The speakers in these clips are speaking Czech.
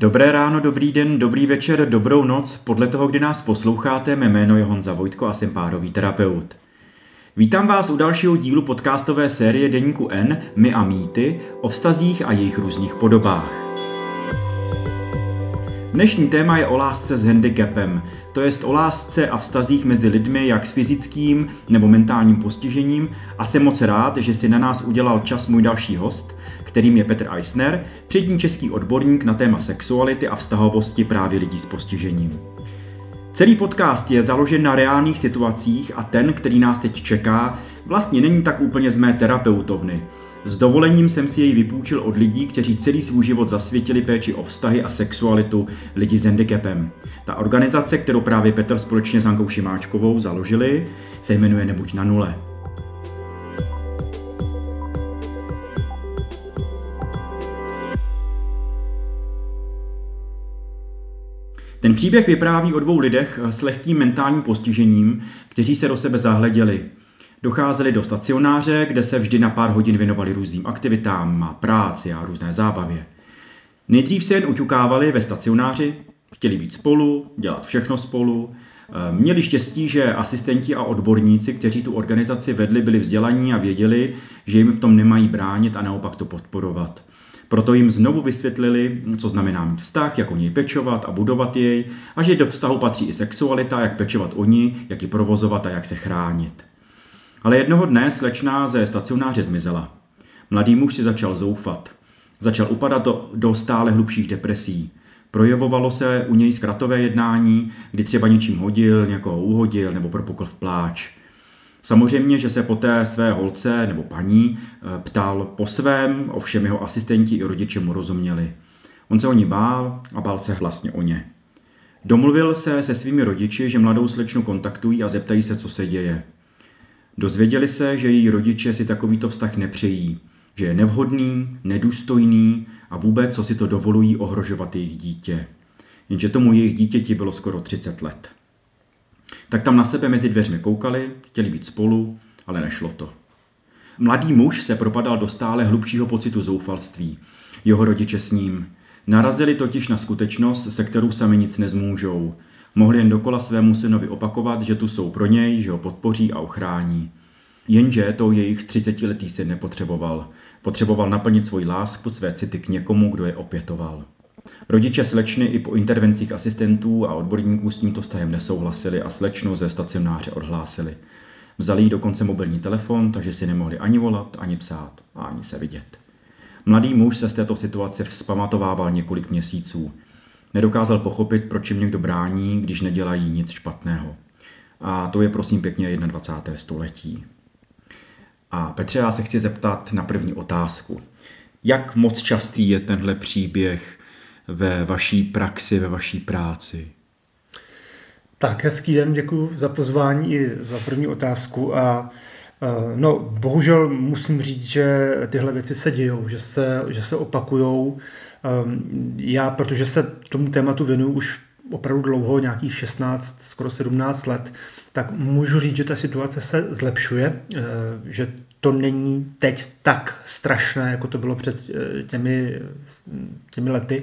Dobré ráno, dobrý den, dobrý večer, dobrou noc. Podle toho, kdy nás posloucháte, mé jméno je Honza Vojtko a jsem párový terapeut. Vítám vás u dalšího dílu podcastové série Deníku N, My a mýty, o vztazích a jejich různých podobách. Dnešní téma je o lásce s handicapem, to jest o lásce a vztazích mezi lidmi jak s fyzickým nebo mentálním postižením a jsem moc rád, že si na nás udělal čas můj další host, kterým je Petr Eisner, přední český odborník na téma sexuality a vztahovosti právě lidí s postižením. Celý podcast je založen na reálných situacích a ten, který nás teď čeká, vlastně není tak úplně z mé terapeutovny – s dovolením jsem si jej vypůjčil od lidí, kteří celý svůj život zasvětili péči o vztahy a sexualitu lidí s handicapem. Ta organizace, kterou právě Petr společně s Ankou Šimáčkovou založili, se jmenuje Nebuď na nule. Ten příběh vypráví o dvou lidech s lehkým mentálním postižením, kteří se do sebe zahleděli – Docházeli do stacionáře, kde se vždy na pár hodin věnovali různým aktivitám, práci a různé zábavě. Nejdřív se jen uťukávali ve stacionáři, chtěli být spolu, dělat všechno spolu. Eh, měli štěstí, že asistenti a odborníci, kteří tu organizaci vedli, byli vzdělaní a věděli, že jim v tom nemají bránit a naopak to podporovat. Proto jim znovu vysvětlili, co znamená mít vztah, jak o něj pečovat a budovat jej, a že do vztahu patří i sexualita, jak pečovat o ní, jak ji provozovat a jak se chránit. Ale jednoho dne slečná ze stacionáře zmizela. Mladý muž si začal zoufat. Začal upadat do, do stále hlubších depresí. Projevovalo se u něj zkratové jednání, kdy třeba něčím hodil, někoho uhodil nebo propukl v pláč. Samozřejmě, že se poté své holce nebo paní eh, ptal po svém, ovšem jeho asistenti i rodiče mu rozuměli. On se o ní bál a bál se vlastně o ně. Domluvil se se svými rodiči, že mladou slečnu kontaktují a zeptají se, co se děje. Dozvěděli se, že její rodiče si takovýto vztah nepřejí, že je nevhodný, nedůstojný a vůbec, co si to dovolují ohrožovat jejich dítě. Jenže tomu jejich dítěti bylo skoro 30 let. Tak tam na sebe mezi dveřmi koukali, chtěli být spolu, ale nešlo to. Mladý muž se propadal do stále hlubšího pocitu zoufalství. Jeho rodiče s ním. Narazili totiž na skutečnost, se kterou sami nic nezmůžou. Mohli jen dokola svému synovi opakovat, že tu jsou pro něj, že ho podpoří a ochrání. Jenže to jejich 30-letý syn nepotřeboval. Potřeboval naplnit svoji lásku, své city k někomu, kdo je opětoval. Rodiče slečny i po intervencích asistentů a odborníků s tímto vztahem nesouhlasili a slečnu ze stacionáře odhlásili. Vzali jí dokonce mobilní telefon, takže si nemohli ani volat, ani psát a ani se vidět. Mladý muž se z této situace vzpamatovával několik měsíců. Nedokázal pochopit, proč jim někdo brání, když nedělají nic špatného. A to je prosím pěkně 21. století. A Petře, já se chci zeptat na první otázku. Jak moc častý je tenhle příběh ve vaší praxi, ve vaší práci? Tak, hezký den, děkuji za pozvání i za první otázku. A no, bohužel musím říct, že tyhle věci se dějou, že se, že se opakujou. Ehm, já, protože se tomu tématu věnuju už opravdu dlouho, nějakých 16, skoro 17 let, tak můžu říct, že ta situace se zlepšuje, eh, že to není teď tak strašné, jako to bylo před eh, těmi, těmi lety.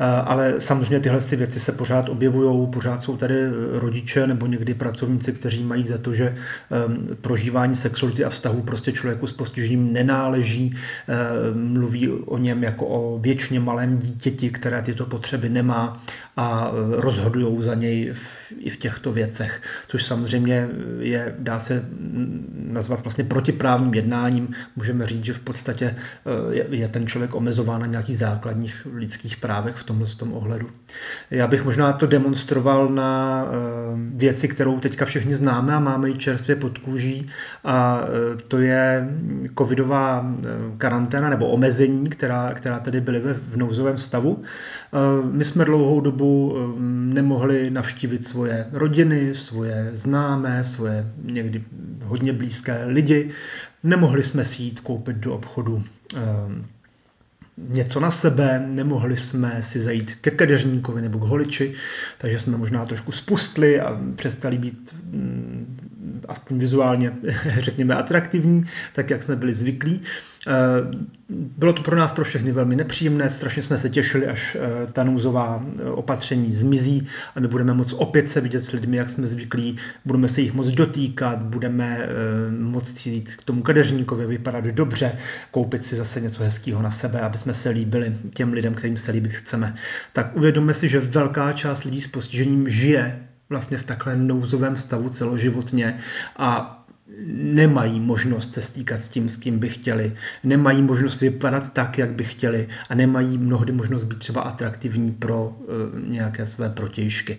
Eh, ale samozřejmě tyhle ty věci se pořád objevují, pořád jsou tady rodiče nebo někdy pracovníci, kteří mají za to, že ehm, prožívání sexuality a vztahu prostě člověku s postižením nenáleží, mluví o něm jako o věčně malém dítěti, které tyto potřeby nemá a eh, rozhodují za něj v, i v těchto věcech, což samozřejmě je, dá se nazvat vlastně protiprávním jednáním. Můžeme říct, že v podstatě eh, je, ten člověk omezován na nějakých základních lidských právech v tomhle tom ohledu. Já bych možná to demonstroval na eh, věci, kterou teďka všichni známe a máme ji čerstvě pod kůží a to je covidová karanténa nebo omezení, která, která tedy byly v nouzovém stavu. My jsme dlouhou dobu nemohli navštívit svoje rodiny, svoje známé, svoje někdy hodně blízké lidi. Nemohli jsme si jít koupit do obchodu něco na sebe, nemohli jsme si zajít ke kadeřníkovi nebo k holiči, takže jsme možná trošku spustli a přestali být aspoň vizuálně, řekněme, atraktivní, tak jak jsme byli zvyklí. Eh, bylo to pro nás pro všechny velmi nepříjemné, strašně jsme se těšili, až eh, ta nouzová eh, opatření zmizí a my budeme moct opět se vidět s lidmi, jak jsme zvyklí, budeme se jich moc dotýkat, budeme moct jít k tomu kadeřníkovi, vypadat dobře, koupit si zase něco hezkého na sebe, aby jsme se líbili těm lidem, kterým se líbit chceme. Tak uvědomme si, že velká část lidí s postižením žije vlastně v takhle nouzovém stavu celoživotně a nemají možnost se stýkat s tím, s kým by chtěli, nemají možnost vypadat tak, jak by chtěli a nemají mnohdy možnost být třeba atraktivní pro uh, nějaké své protějšky.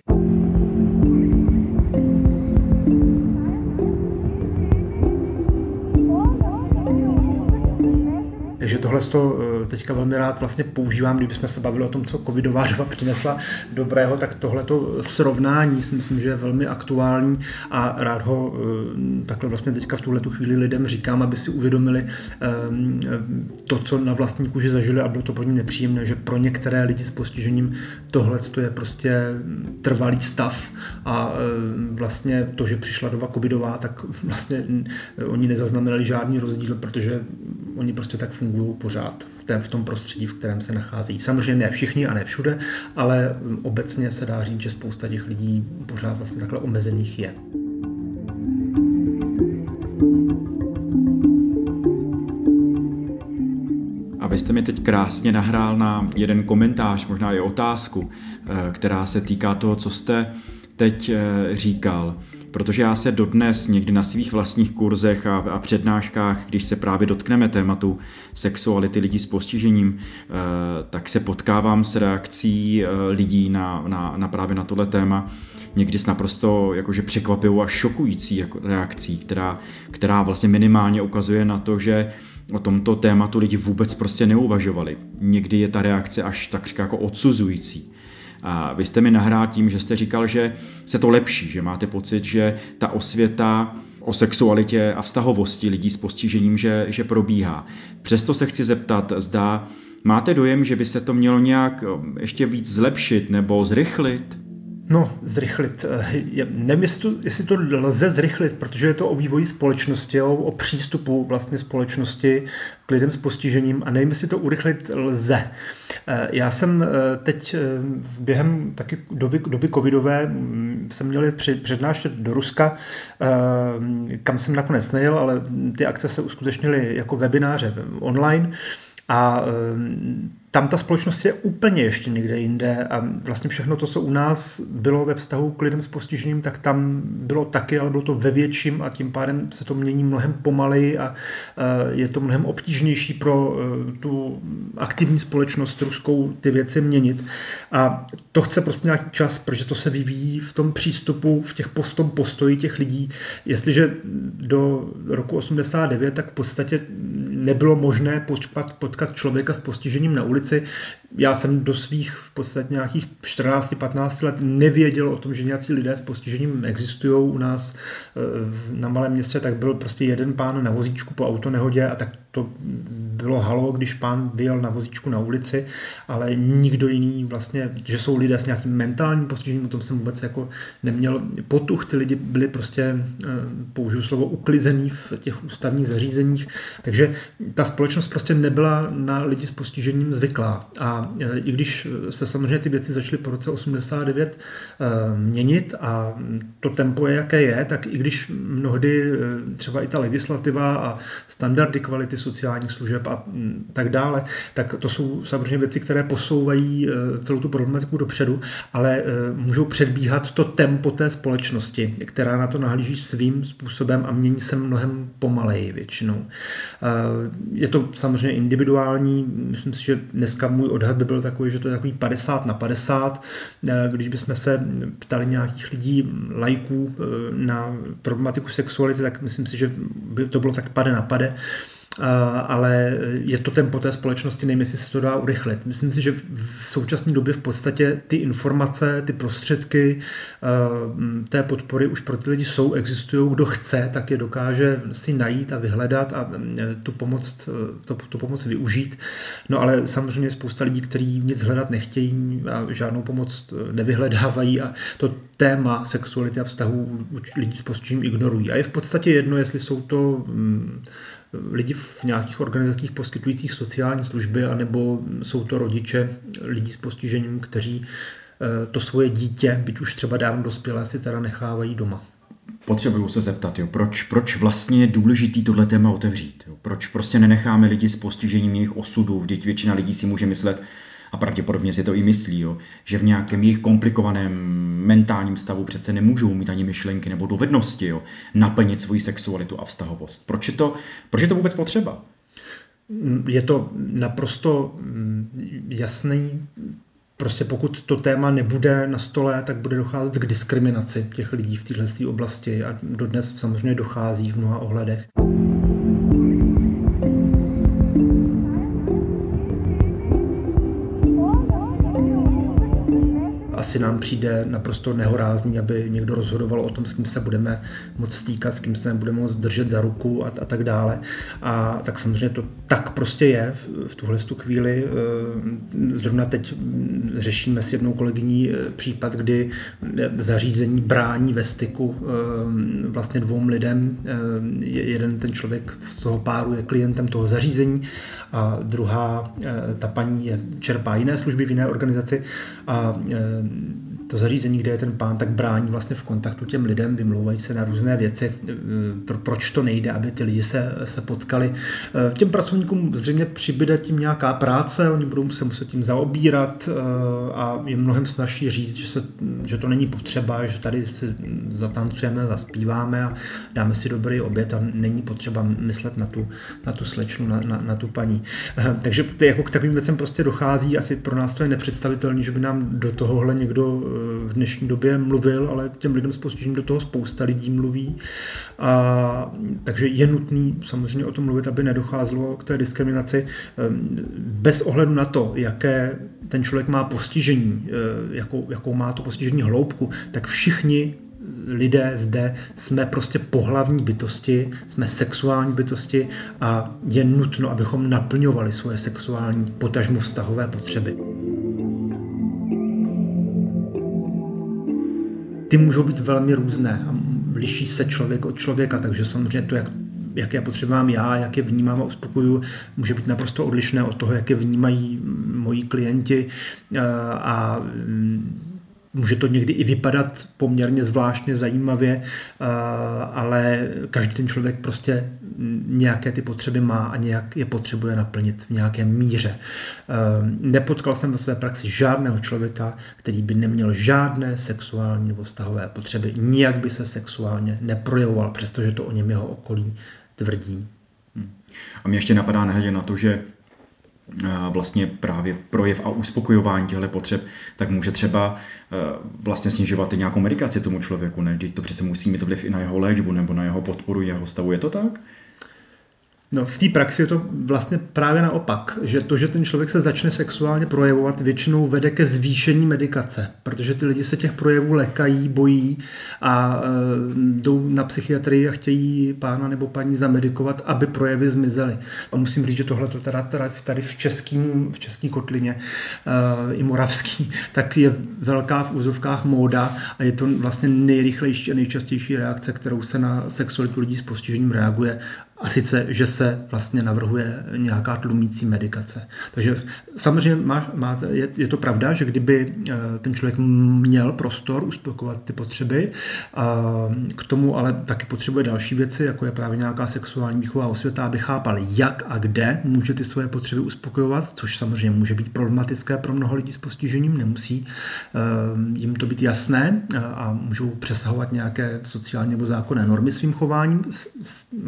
Takže tohle to teďka velmi rád vlastně používám, kdybychom se bavili o tom, co covidová doba přinesla dobrého, tak tohle to srovnání si myslím, že je velmi aktuální a rád ho eh, takhle vlastně teďka v tuhle tu chvíli lidem říkám, aby si uvědomili ehm, to, co na vlastní kůži zažili a bylo to pro ně nepříjemné, že pro některé lidi s postižením tohle je prostě trvalý stav a eh, vlastně to, že přišla doba covidová, tak vlastně oni nezaznamenali žádný rozdíl, protože oni prostě tak fungují pořád. v, té, v tom prostředí, v kterém se nachází. Samozřejmě ne všichni a ne všude, ale obecně se dá říct, že spousta těch lidí pořád vlastně takhle omezených je. A vy jste mi teď krásně nahrál na jeden komentář, možná i otázku, eh, která se týká toho, co jste teď eh, říkal protože já se dodnes někdy na svých vlastních kurzech a, a přednáškách, když se právě dotkneme tématu sexuality lidí s postižením, eh, tak se potkávám s reakcí eh, lidí na, na, na právě na tohle téma, někdy s naprosto jakože překvapivou a šokující jako reakcí, která, která vlastně minimálně ukazuje na to, že o tomto tématu lidi vůbec prostě neuvažovali. Někdy je ta reakce až tak jako odsuzující. A vy jste mi nahrál tím, že jste říkal, že se to lepší, že máte pocit, že ta osvěta o sexualitě a vztahovosti lidí s postižením, že, že probíhá. Přesto se chci zeptat, zda máte dojem, že by se to mělo nějak ještě víc zlepšit nebo zrychlit? No, zrychlit. Eh, nevím, jestli to, jestli to lze zrychlit, protože je to o vývoji společnosti, o, o přístupu vlastně společnosti k lidem s postižením a nevím, jestli to urychlit lze. Eh, já jsem eh, teď během taky doby, doby covidové mm, jsem měl přednášet do Ruska, kam jsem nakonec nejel, ale ty akce se uskutečnily jako webináře online a tam ta společnost je úplně ještě někde jinde a vlastně všechno to, co u nás bylo ve vztahu k lidem s postižením, tak tam bylo taky, ale bylo to ve větším a tím pádem se to mění mnohem pomaleji a je to mnohem obtížnější pro e, tu aktivní společnost ruskou ty věci měnit. A to chce prostě nějaký čas, protože to se vyvíjí v tom přístupu, v těch postom postoji těch lidí. Jestliže do roku 89, tak v podstatě nebylo možné potkat, potkat člověka s postižením na ulici, ulici. Já jsem do svých v podstatě nějakých 14-15 let nevěděl o tom, že nějací lidé s postižením existují u nás eh, na malém městě, tak byl prostě jeden pán na vozíčku po autonehodě a tak to bylo halo, když pán vyjel na vozíčku na ulici, ale nikdo jiný vlastně, že jsou lidé s nějakým mentálním postižením, o tom jsem vůbec jako neměl potuch, ty lidi byli prostě, eh, použiju slovo, uklizený v těch ústavních zařízeních, takže ta společnost prostě nebyla na lidi s postižením zvyklá. A eh, i když se samozřejmě ty věci začaly po roce 89 eh, měnit a to tempo je, jaké je, tak i když mnohdy třeba i ta legislativa a standardy kvality sociálních služeb a mm, tak dále, tak to jsou samozřejmě věci, které posouvají eh, celou tu problematiku dopředu, ale eh, můžou předbíhat to tempo té společnosti, která na to nahlíží svým způsobem a mění se mnohem pomaleji většinou. Eh, je to samozřejmě individuální, myslím si, že dneska můj odhad by byl takový, že to je takový 50 na 50, když bychom se ptali nějakých lidí, lajků na problematiku sexuality, tak myslím si, že by to bylo tak pade na pade. Ale je to tempo té společnosti, nevím, jestli se to dá urychlit. Myslím si, že v současné době v podstatě ty informace, ty prostředky té podpory už pro ty lidi jsou, existují. Kdo chce, tak je dokáže si najít a vyhledat a tu pomoc, tu, tu pomoc využít. No ale samozřejmě je spousta lidí, kteří nic hledat nechtějí a žádnou pomoc nevyhledávají a to téma sexuality a vztahů lidí s postižením ignorují. A je v podstatě jedno, jestli jsou to mm, lidi v nějakých organizacích poskytujících sociální služby, anebo jsou to rodiče lidí s postižením, kteří eh, to svoje dítě, byť už třeba dávno dospělé, si teda nechávají doma. Potřebuju se zeptat, jo, proč, proč vlastně je důležitý tohle téma otevřít? Jo? Proč prostě nenecháme lidi s postižením jejich osudu? Vždyť většina lidí si může myslet, a pravděpodobně si to i myslí, jo, že v nějakém jejich komplikovaném mentálním stavu přece nemůžou mít ani myšlenky nebo dovednosti jo, naplnit svoji sexualitu a vztahovost. Proč je to, proč je to vůbec potřeba? Je to naprosto mm, jasný Prostě pokud to téma nebude na stole, tak bude docházet k diskriminaci těch lidí v této oblasti a dodnes samozřejmě dochází v mnoha ohledech. Asi nám přijde naprosto nehorázný, aby někdo rozhodoval o tom, s kým se budeme moc stýkat, s kým se budeme moc držet za ruku a, a tak dále. A tak samozřejmě to tak prostě je v, v tuhle tu chvíli. Eh, zrovna teď řešíme s jednou kolegyní eh, případ, kdy zařízení brání ve styku eh, vlastně dvou lidem. Jeden ten člověk z toho páru je klientem toho zařízení a druhá, ta paní je, čerpá jiné služby v jiné organizaci a to zařízení, kde je ten pán, tak brání vlastně v kontaktu těm lidem, vymlouvají se na různé věci, pro, proč to nejde, aby ty lidi se, se potkali. Těm pracovníkům zřejmě přibyde tím nějaká práce, oni budou se muset tím zaobírat a je mnohem snažší říct, že, se, že to není potřeba, že tady si zatancujeme, zaspíváme a dáme si dobrý oběd a není potřeba myslet na tu, na tu slečnu, na, na, na tu paní. Takže jako k takovým věcem prostě dochází, asi pro nás to je nepředstavitelné, že by nám do tohohle někdo v dnešní době mluvil, ale těm lidem s postižením do toho spousta lidí mluví. A, takže je nutný samozřejmě o tom mluvit, aby nedocházelo k té diskriminaci ehm, bez ohledu na to, jaké ten člověk má postižení, eh, jakou, jakou má to postižení hloubku, tak všichni lidé zde jsme prostě pohlavní bytosti, jsme sexuální bytosti a je nutno, abychom naplňovali svoje sexuální potažmo vztahové potřeby. Ty můžou být velmi různé a liší se člověk od člověka, takže samozřejmě to, jak jak je potřebám já, jak je vnímám a uspokoju, může být naprosto odlišné od toho, jak je vnímají moji klienti. A Může to někdy i vypadat poměrně zvláštně zajímavě, ale každý ten člověk prostě nějaké ty potřeby má a nějak je potřebuje naplnit v nějaké míře. Nepotkal jsem ve své praxi žádného člověka, který by neměl žádné sexuální nebo vztahové potřeby. Nijak by se sexuálně neprojevoval, přestože to o něm jeho okolí tvrdí. Hmm. A mě ještě napadá nehledě na to, že vlastně právě projev a uspokojování těchto potřeb, tak může třeba vlastně snižovat i nějakou medikaci tomu člověku, ne? to přece musí mít vliv i na jeho léčbu nebo na jeho podporu jeho stavu. Je to tak? No, v té praxi je to vlastně právě naopak, že to, že ten člověk se začne sexuálně projevovat, většinou vede ke zvýšení medikace, protože ty lidi se těch projevů lekají, bojí a e, jdou na psychiatrii a chtějí pána nebo paní zamedikovat, aby projevy zmizely. A musím říct, že tohle to teda, teda tady v českým, v český kotlině e, i moravský, tak je velká v úzovkách móda a je to vlastně nejrychlejší a nejčastější reakce, kterou se na sexualitu lidí s postižením reaguje a sice, že se vlastně navrhuje nějaká tlumící medikace. Takže samozřejmě má, má, je, je to pravda, že kdyby eh, ten člověk měl prostor uspokovat ty potřeby, a k tomu ale taky potřebuje další věci, jako je právě nějaká sexuální výchova osvěta, aby chápal, jak a kde může ty svoje potřeby uspokojovat, což samozřejmě může být problematické pro mnoho lidí s postižením, nemusí eh, jim to být jasné a můžou přesahovat nějaké sociální nebo zákonné normy svým chováním.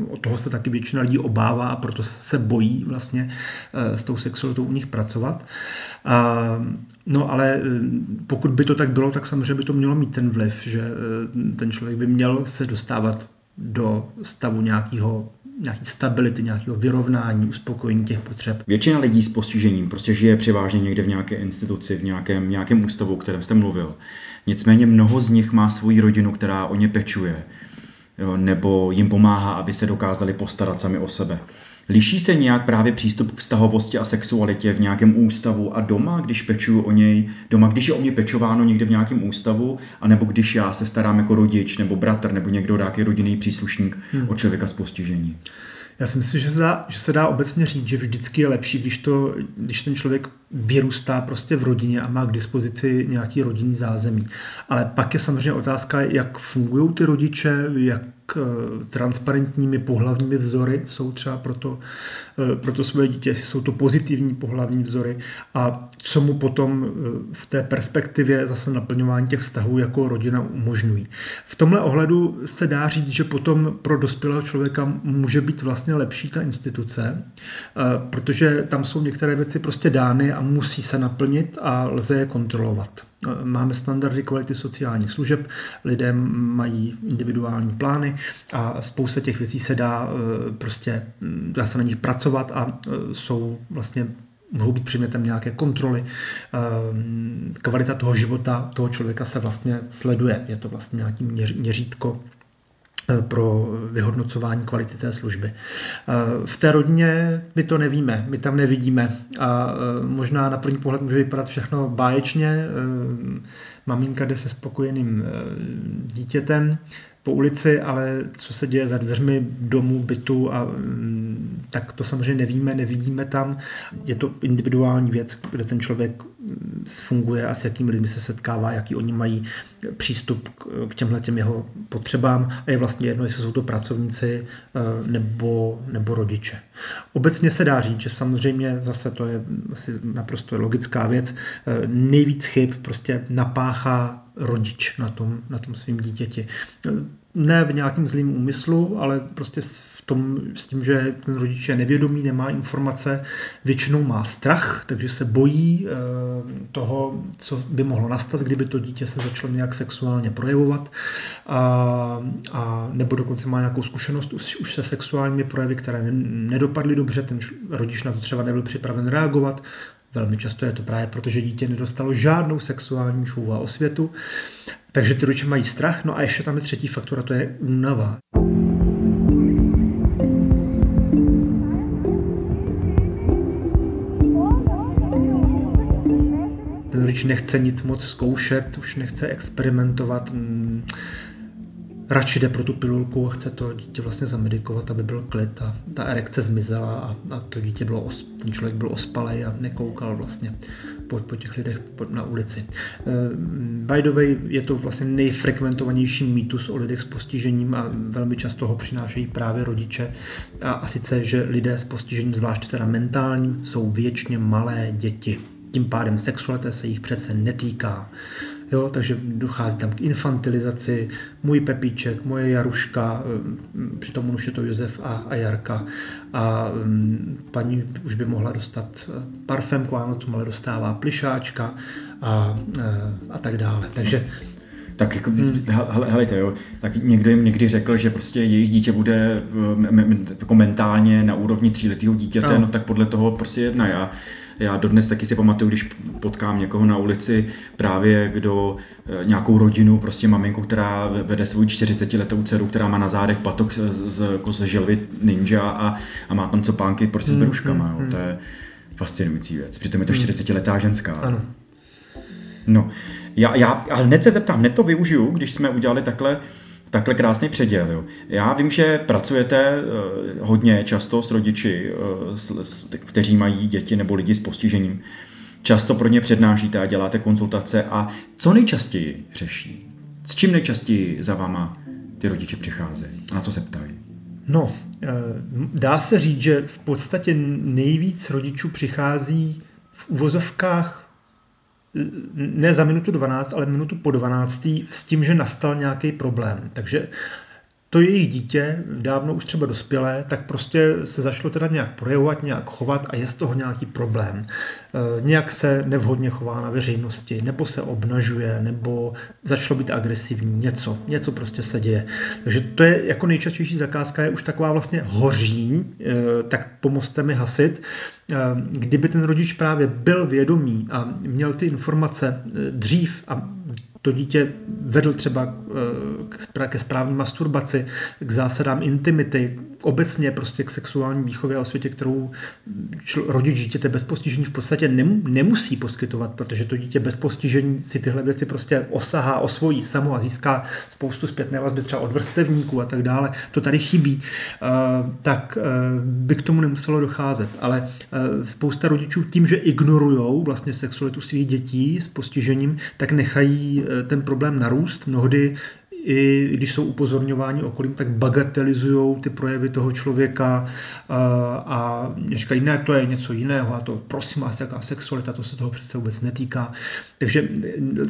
Od toho se taky většina lidí obává a proto se bojí vlastně eh, s tou sexualitou u nich pracovat. No ale eh, pokud by to tak bylo, tak samozřejmě by to mělo mít ten vliv, že eh, ten člověk by měl se dostávat do stavu nějakého nějaký stability, nějakého vyrovnání, uspokojení těch potřeb. Většina lidí s postižením prostě žije převážně někde v nějaké instituci, v nějakém, nějakém ústavu, o kterém jste mluvil. Nicméně mnoho z nich má svoji rodinu, která o ně pečuje, nebo jim pomáhá, aby se dokázali postarat sami o sebe. Liší se nějak právě přístup k vztahovosti a sexualitě v nějakém ústavu a doma, když pečuju o něj, doma, když je o mě pečováno někde v nějakém ústavu, anebo když já se starám jako rodič, nebo bratr, nebo někdo nějaký rodinný příslušník hmm. o člověka s postižením. Já si myslím, že se, dá, že se dá obecně říct, že vždycky je lepší, když, to, když ten člověk vyrůstá prostě v rodině a má k dispozici nějaký rodinný zázemí. Ale pak je samozřejmě otázka, jak fungují ty rodiče, jak Eh, transparentními pohlavními vzory jsou třeba pro to, eh, pro to svoje dítě, jsou to pozitivní pohlavní vzory a co mu potom eh, v té perspektivě zase naplňování těch vztahů jako rodina umožňují. V tomhle ohledu se dá říct, že potom pro dospělého člověka může být vlastně lepší ta instituce, protože tam jsou některé věci prostě dány a musí se naplnit a lze je kontrolovat. Máme standardy kvality sociálních služeb, lidé mají individuální plány a spousta těch věcí se dá eh, prostě, hm, dá se na nich pracovat a eh, jsou vlastně mohou být předmětem nějaké kontroly. Ehm, kvalita toho života toho člověka se vlastně sleduje. Je to vlastně nějaký měřítko pro vyhodnocování kvality té služby. Eh, v té rodině my to nevíme, my tam nevidíme a eh, možná na první pohled může vypadat všechno báječně. Maminka jde se spokojeným dítětem, po ulici, ale co se děje za dveřmi domů, bytu, a, mm, tak to samozřejmě nevíme, nevidíme tam. Je to individuální věc, kde ten člověk mm, funguje a s jakými lidmi se setkává, jaký oni mají přístup k těmhle těm jeho potřebám a je vlastně jedno, jestli jsou to pracovníci e, nebo, nebo rodiče. Obecně se dá říct, že samozřejmě zase to je asi naprosto logická věc, e, nejvíc chyb prostě napáchá rodič na tom, na tom svým dítěti. Ne v nějakém zlým úmyslu, ale prostě v tom, s tím, že ten rodič je nevědomý, nemá informace, většinou má strach, takže se bojí eh, toho, co by mohlo nastat, kdyby to dítě se začalo nějak sexuálně projevovat, a, a nebo dokonce má nějakou zkušenost už, už se sexuálními projevy, které nedopadly dobře, ten rodič na to třeba nebyl připraven reagovat, Velmi často je to právě proto, že dítě nedostalo žádnou sexuální výchovu a osvětu, takže ty rodiče mají strach. No a ještě tam je třetí faktor a to je únava. Ten rodič nechce nic moc zkoušet, už nechce experimentovat, radši jde pro tu pilulku a chce to dítě vlastně zamedikovat, aby byl klid a ta erekce zmizela a, a to dítě bylo, os, ten člověk byl ospalej a nekoukal vlastně po, po těch lidech na ulici. Eh, by the way, je to vlastně nejfrekventovanější mýtus o lidech s postižením a velmi často ho přinášejí právě rodiče. A, a sice, že lidé s postižením, zvláště teda mentálním, jsou věčně malé děti. Tím pádem sexualita se jich přece netýká. Jo, takže dochází tam k infantilizaci, můj Pepíček, moje Jaruška, eh, přitom už je to Josef a, a Jarka. A um, paní už by mohla dostat eh, parfém k Vánocům, ale dostává plišáčka a, eh, a tak dále. Takže tak jako, hmm. hele, helejte, jo, tak někdo jim někdy řekl, že prostě jejich dítě bude jako mentálně na úrovni tříletého dítěte, no. no tak podle toho prostě jedna. Já já dodnes taky si pamatuju, když potkám někoho na ulici, právě kdo eh, nějakou rodinu, prostě maminku, která vede svou 40 letou dceru, která má na zádech patok z, z, jako ze želvy ninja a, a má tam copánky prostě s hmm, beruškama. Mm, mm, To je fascinující věc. Přitom je to 40 hmm. ženská. Ano. No, já, já ale hned se zeptám, hned to využiju, když jsme udělali takhle takhle krásný předěl. Jo. Já vím, že pracujete uh, hodně často s rodiči, s, kteří mají děti nebo lidi s postižením. Často pro ně přednášíte a děláte konzultace a co nejčastěji řeší? S čím nejčastěji za váma ty rodiče přicházejí? Na co se ptají? No, eh, dá se říct, že v podstatě nejvíc rodičů přichází v uvozovkách ne za minutu 12, ale minutu po 12 s tím, že nastal nějaký problém. Takže to jejich dítě, dávno už třeba dospělé, tak prostě se zašlo teda nějak projevovat, nějak chovat a je z toho nějaký problém. E, nějak se nevhodně chová na veřejnosti, nebo se obnažuje, nebo začalo být agresivní, něco, něco prostě se děje. Takže to je jako nejčastější zakázka, je už taková vlastně hoří, e, tak pomozte mi hasit. E, kdyby ten rodič právě byl vědomý a měl ty informace dřív a to dítě vedl třeba eh, ke správné masturbaci, k zásadám intimity, obecně prostě k sexuální výchově a osvětě, kterou čl- rodič dítěte bez postižení v podstatě nemusí poskytovat, protože to dítě bez postižení si tyhle věci prostě osahá, osvojí samo a získá spoustu zpětné vazby třeba od vrstevníků a tak dále. To tady chybí. Uh, tak uh, by k tomu nemuselo docházet. Ale uh, spousta rodičů tím, že ignorují vlastně sexualitu svých dětí s postižením, tak nechají ten problém narůst. Mnohdy i když jsou upozorňováni okolím, tak bagatelizují ty projevy toho člověka a, a říkají, ne, to je něco jiného a to prosím vás, jaká sexualita, to se toho přece vůbec netýká. Takže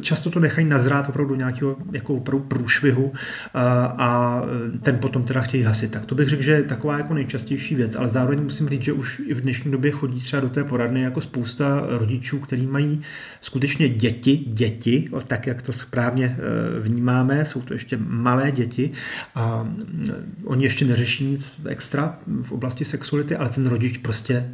často to nechají nazrát opravdu nějakého jako opravdu průšvihu a, a ten potom teda chtějí hasit. Tak to bych řekl, že je taková jako nejčastější věc, ale zároveň musím říct, že už i v dnešní době chodí třeba do té poradny jako spousta rodičů, kteří mají skutečně děti, děti, tak jak to správně e, vnímáme, jsou to ještě ještě malé děti a mm, oni ještě neřeší nic extra v oblasti sexuality, ale ten rodič prostě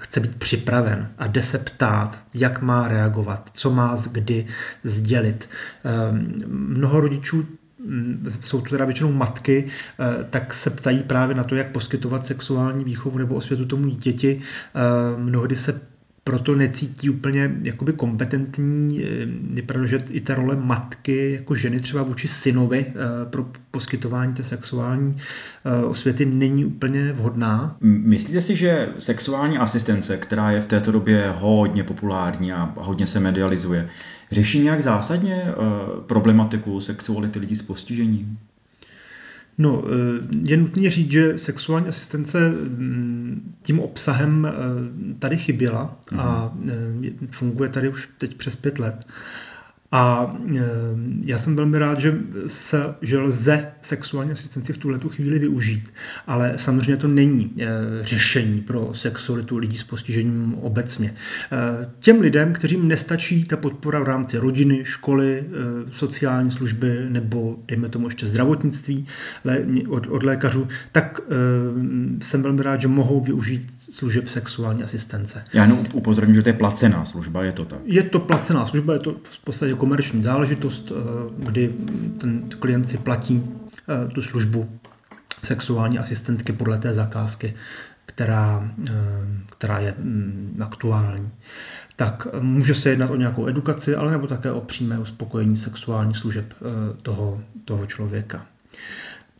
chce být připraven a jde se ptát, jak má reagovat, co má kdy sdělit. Ehm, mnoho rodičů mm, jsou to teda většinou matky, eh, tak se ptají právě na to, jak poskytovat sexuální výchovu nebo osvětu tomu děti. Ehm, mnohdy se proto necítí úplně jakoby kompetentní. Vypadá, že i ta role matky jako ženy třeba vůči synovi eh, pro poskytování té sexuální eh, osvěty není úplně vhodná. Myslíte si, že sexuální asistence, která je v této době hodně populární a hodně se medializuje, řeší nějak zásadně eh, problematiku sexuality lidí s postižením? No, eh, je nutné říct, že sexuální asistence mm, tím obsahem eh, tady chyběla a mhm. eh, funguje tady už teď přes pět let. A e, já jsem velmi rád, že, se, že lze sexuální asistenci v tuhle chvíli využít. Ale samozřejmě to není e, řešení pro sexualitu lidí s postižením obecně. E, těm lidem, kterým nestačí ta podpora v rámci rodiny, školy, sociální služby nebo, dejme tomu, ještě zdravotnictví od, od lékařů, tak jsem velmi rád, že mohou využít služeb sexuální asistence. Já jenom upozorním, že to je placená služba, je to tak? Je to placená služba, je to v podstatě komerční záležitost, eh, kdy ten klient si platí eh, tu službu sexuální asistentky podle té zakázky, která, eh, která je mm, aktuální. Tak může se jednat o nějakou edukaci, ale nebo také o přímé uspokojení sexuálních služeb toho, toho člověka.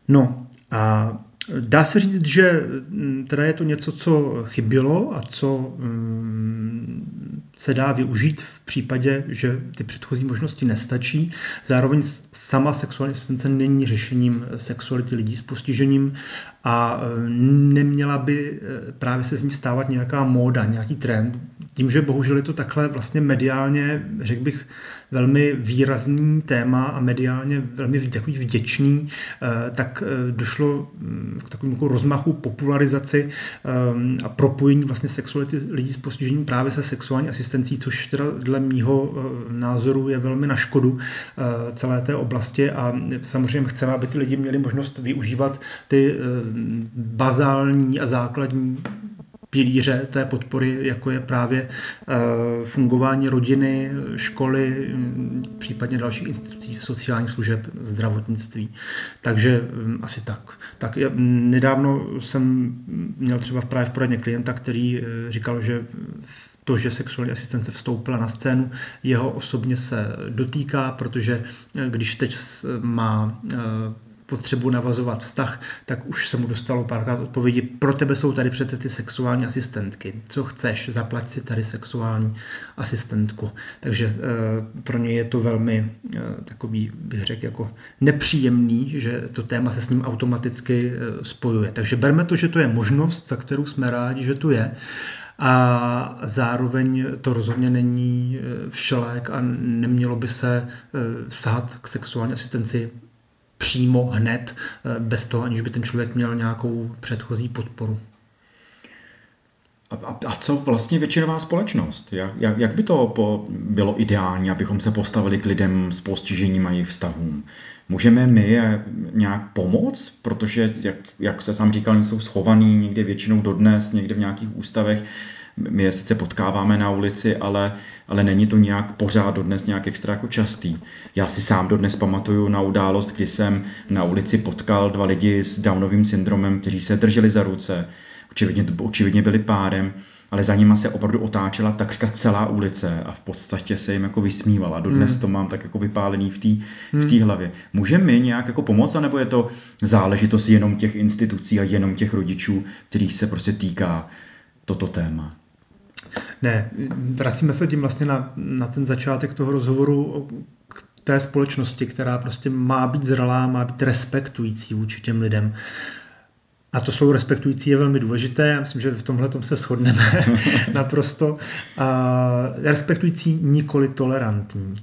No a Dá se říct, že mm, teda je to něco, co chybělo a co mm, se dá využít v případě, že ty předchozí možnosti nestačí. Zároveň sama sexuální asistence není řešením sexuality lidí s postižením a e, neměla by e, právě se z ní stávat nějaká móda, nějaký trend. Tím, že bohužel je to takhle vlastně mediálně, řekl bych, velmi výrazný téma a mediálně velmi takový vděčný, tak došlo mm, k takovému jako rozmachu popularizaci a propojení vlastně sexuality lidí s postižením právě se sexuální asistencí, což teda mýho názoru je velmi na škodu celé té oblasti a samozřejmě chceme, aby ty lidi měli možnost využívat ty bazální a základní pilíře té podpory, jako je právě eh, fungování rodiny, školy, mm, případně dalších institucí sociálních služeb, zdravotnictví. Takže mm, asi tak. Tak nedávno jsem měl třeba právě v poradně klienta, který eh, říkal, že to, že sexuální asistence vstoupila na scénu, jeho osobně se dotýká, protože eh, když teď má potřebu navazovat vztah, tak už se mu dostalo párkrát odpovědi, pro tebe jsou tady přece ty sexuální asistentky. Co chceš, zaplať si tady sexuální asistentku. Takže e, pro ně je to velmi e, takový, bych řekl, jako nepříjemný, že to téma se s ním automaticky e, spojuje. Takže berme to, že to je možnost, za kterou jsme rádi, že tu je. A zároveň to rozhodně není všelék a nemělo by se sahat k sexuální asistenci přímo hned, bez toho, aniž by ten člověk měl nějakou předchozí podporu. A, a co vlastně většinová společnost? Jak, jak, jak by to po, bylo ideální, abychom se postavili k lidem s postižením a jejich vztahům? Můžeme my nějak pomoct? Protože, jak, jak se sám říkal, jsou schovaný někde většinou dodnes, někde v nějakých ústavech. My je sice potkáváme na ulici, ale, ale není to nějak pořád dodnes nějak extra jako častý. Já si sám dodnes pamatuju na událost, kdy jsem na ulici potkal dva lidi s Downovým syndromem, kteří se drželi za ruce očividně, očividně byli párem, ale za nima se opravdu otáčela takřka celá ulice a v podstatě se jim jako vysmívala. Dodnes hmm. to mám tak jako vypálený v té v hmm. hlavě. Můžeme my nějak jako pomoct, anebo je to záležitost jenom těch institucí a jenom těch rodičů, kterých se prostě týká toto téma? Ne, vracíme se tím vlastně na, na ten začátek toho rozhovoru k té společnosti, která prostě má být zralá, má být respektující vůči těm lidem. A to slovo respektující je velmi důležité, já myslím, že v tomhle tom se shodneme naprosto. A respektující nikoli tolerantní.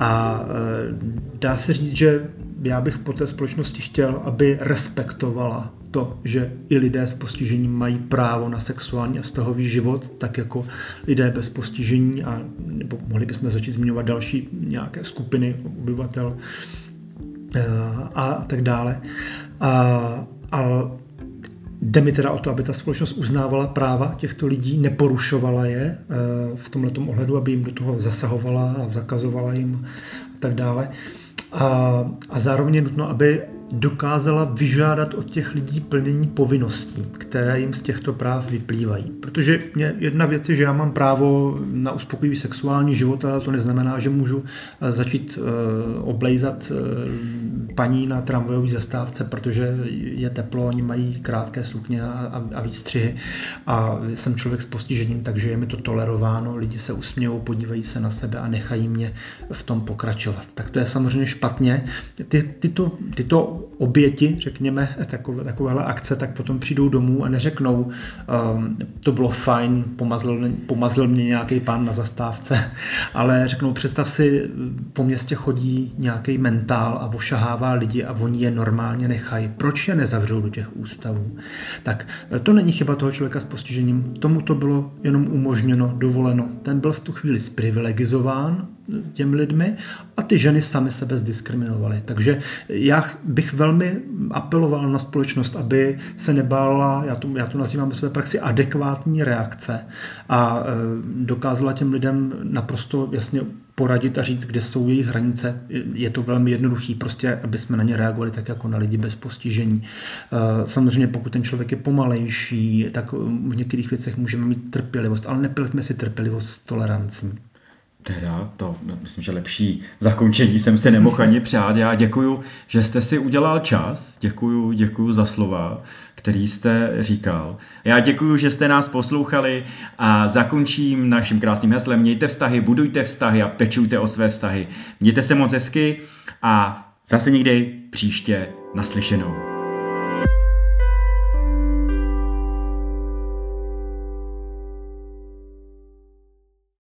A e, dá se říct, že já bych po té společnosti chtěl, aby respektovala to, že i lidé s postižením mají právo na sexuální a vztahový život, tak jako lidé bez postižení, a, nebo mohli bychom začít zmiňovat další nějaké skupiny obyvatel eh, a, a tak dále. A, a jde mi teda o to, aby ta společnost uznávala práva těchto lidí, neporušovala je eh, v tomto ohledu, aby jim do toho zasahovala a zakazovala jim a tak dále. A, a zároveň je nutno, aby dokázala vyžádat od těch lidí plnění povinností, které jim z těchto práv vyplývají. Protože mě jedna věc je, že já mám právo na uspokojivý sexuální život, ale to neznamená, že můžu eh, začít eh, oblejzat eh, paní na tramvajové zastávce, protože je teplo, oni mají krátké sukně a, a, a výstřihy a jsem člověk s postižením, takže je mi to tolerováno, lidi se usmějou, podívají se na sebe a nechají mě v tom pokračovat. Tak to je samozřejmě špatně. Ty, tyto, tyto oběti, řekněme, takové, takovéhle akce, tak potom přijdou domů a neřeknou, um, to bylo fajn, pomazl, pomazl mě nějaký pán na zastávce, ale řeknou, představ si, po městě chodí nějaký mentál a ošahává lidi a oni je normálně nechají. Proč je nezavřou do těch ústavů? Tak to není chyba toho člověka s postižením, tomu to bylo jenom umožněno, dovoleno. Ten byl v tu chvíli sprivilegizován, těm lidmi a ty ženy sami sebe zdiskriminovaly. Takže já bych velmi apeloval na společnost, aby se nebála, já to, já to nazývám ve své praxi, adekvátní reakce a e, dokázala těm lidem naprosto jasně poradit a říct, kde jsou jejich hranice. Je to velmi jednoduchý, prostě, aby jsme na ně reagovali tak jako na lidi bez postižení. E, samozřejmě, pokud ten člověk je pomalejší, tak v některých věcech můžeme mít trpělivost, ale nepilíme si trpělivost s tolerancí. Teda, to myslím, že lepší zakončení jsem si nemohl ani přát. Já děkuju, že jste si udělal čas. Děkuju, děkuju za slova, který jste říkal. Já děkuju, že jste nás poslouchali a zakončím naším krásným heslem. Mějte vztahy, budujte vztahy a pečujte o své vztahy. Mějte se moc hezky a zase někdy příště naslyšenou.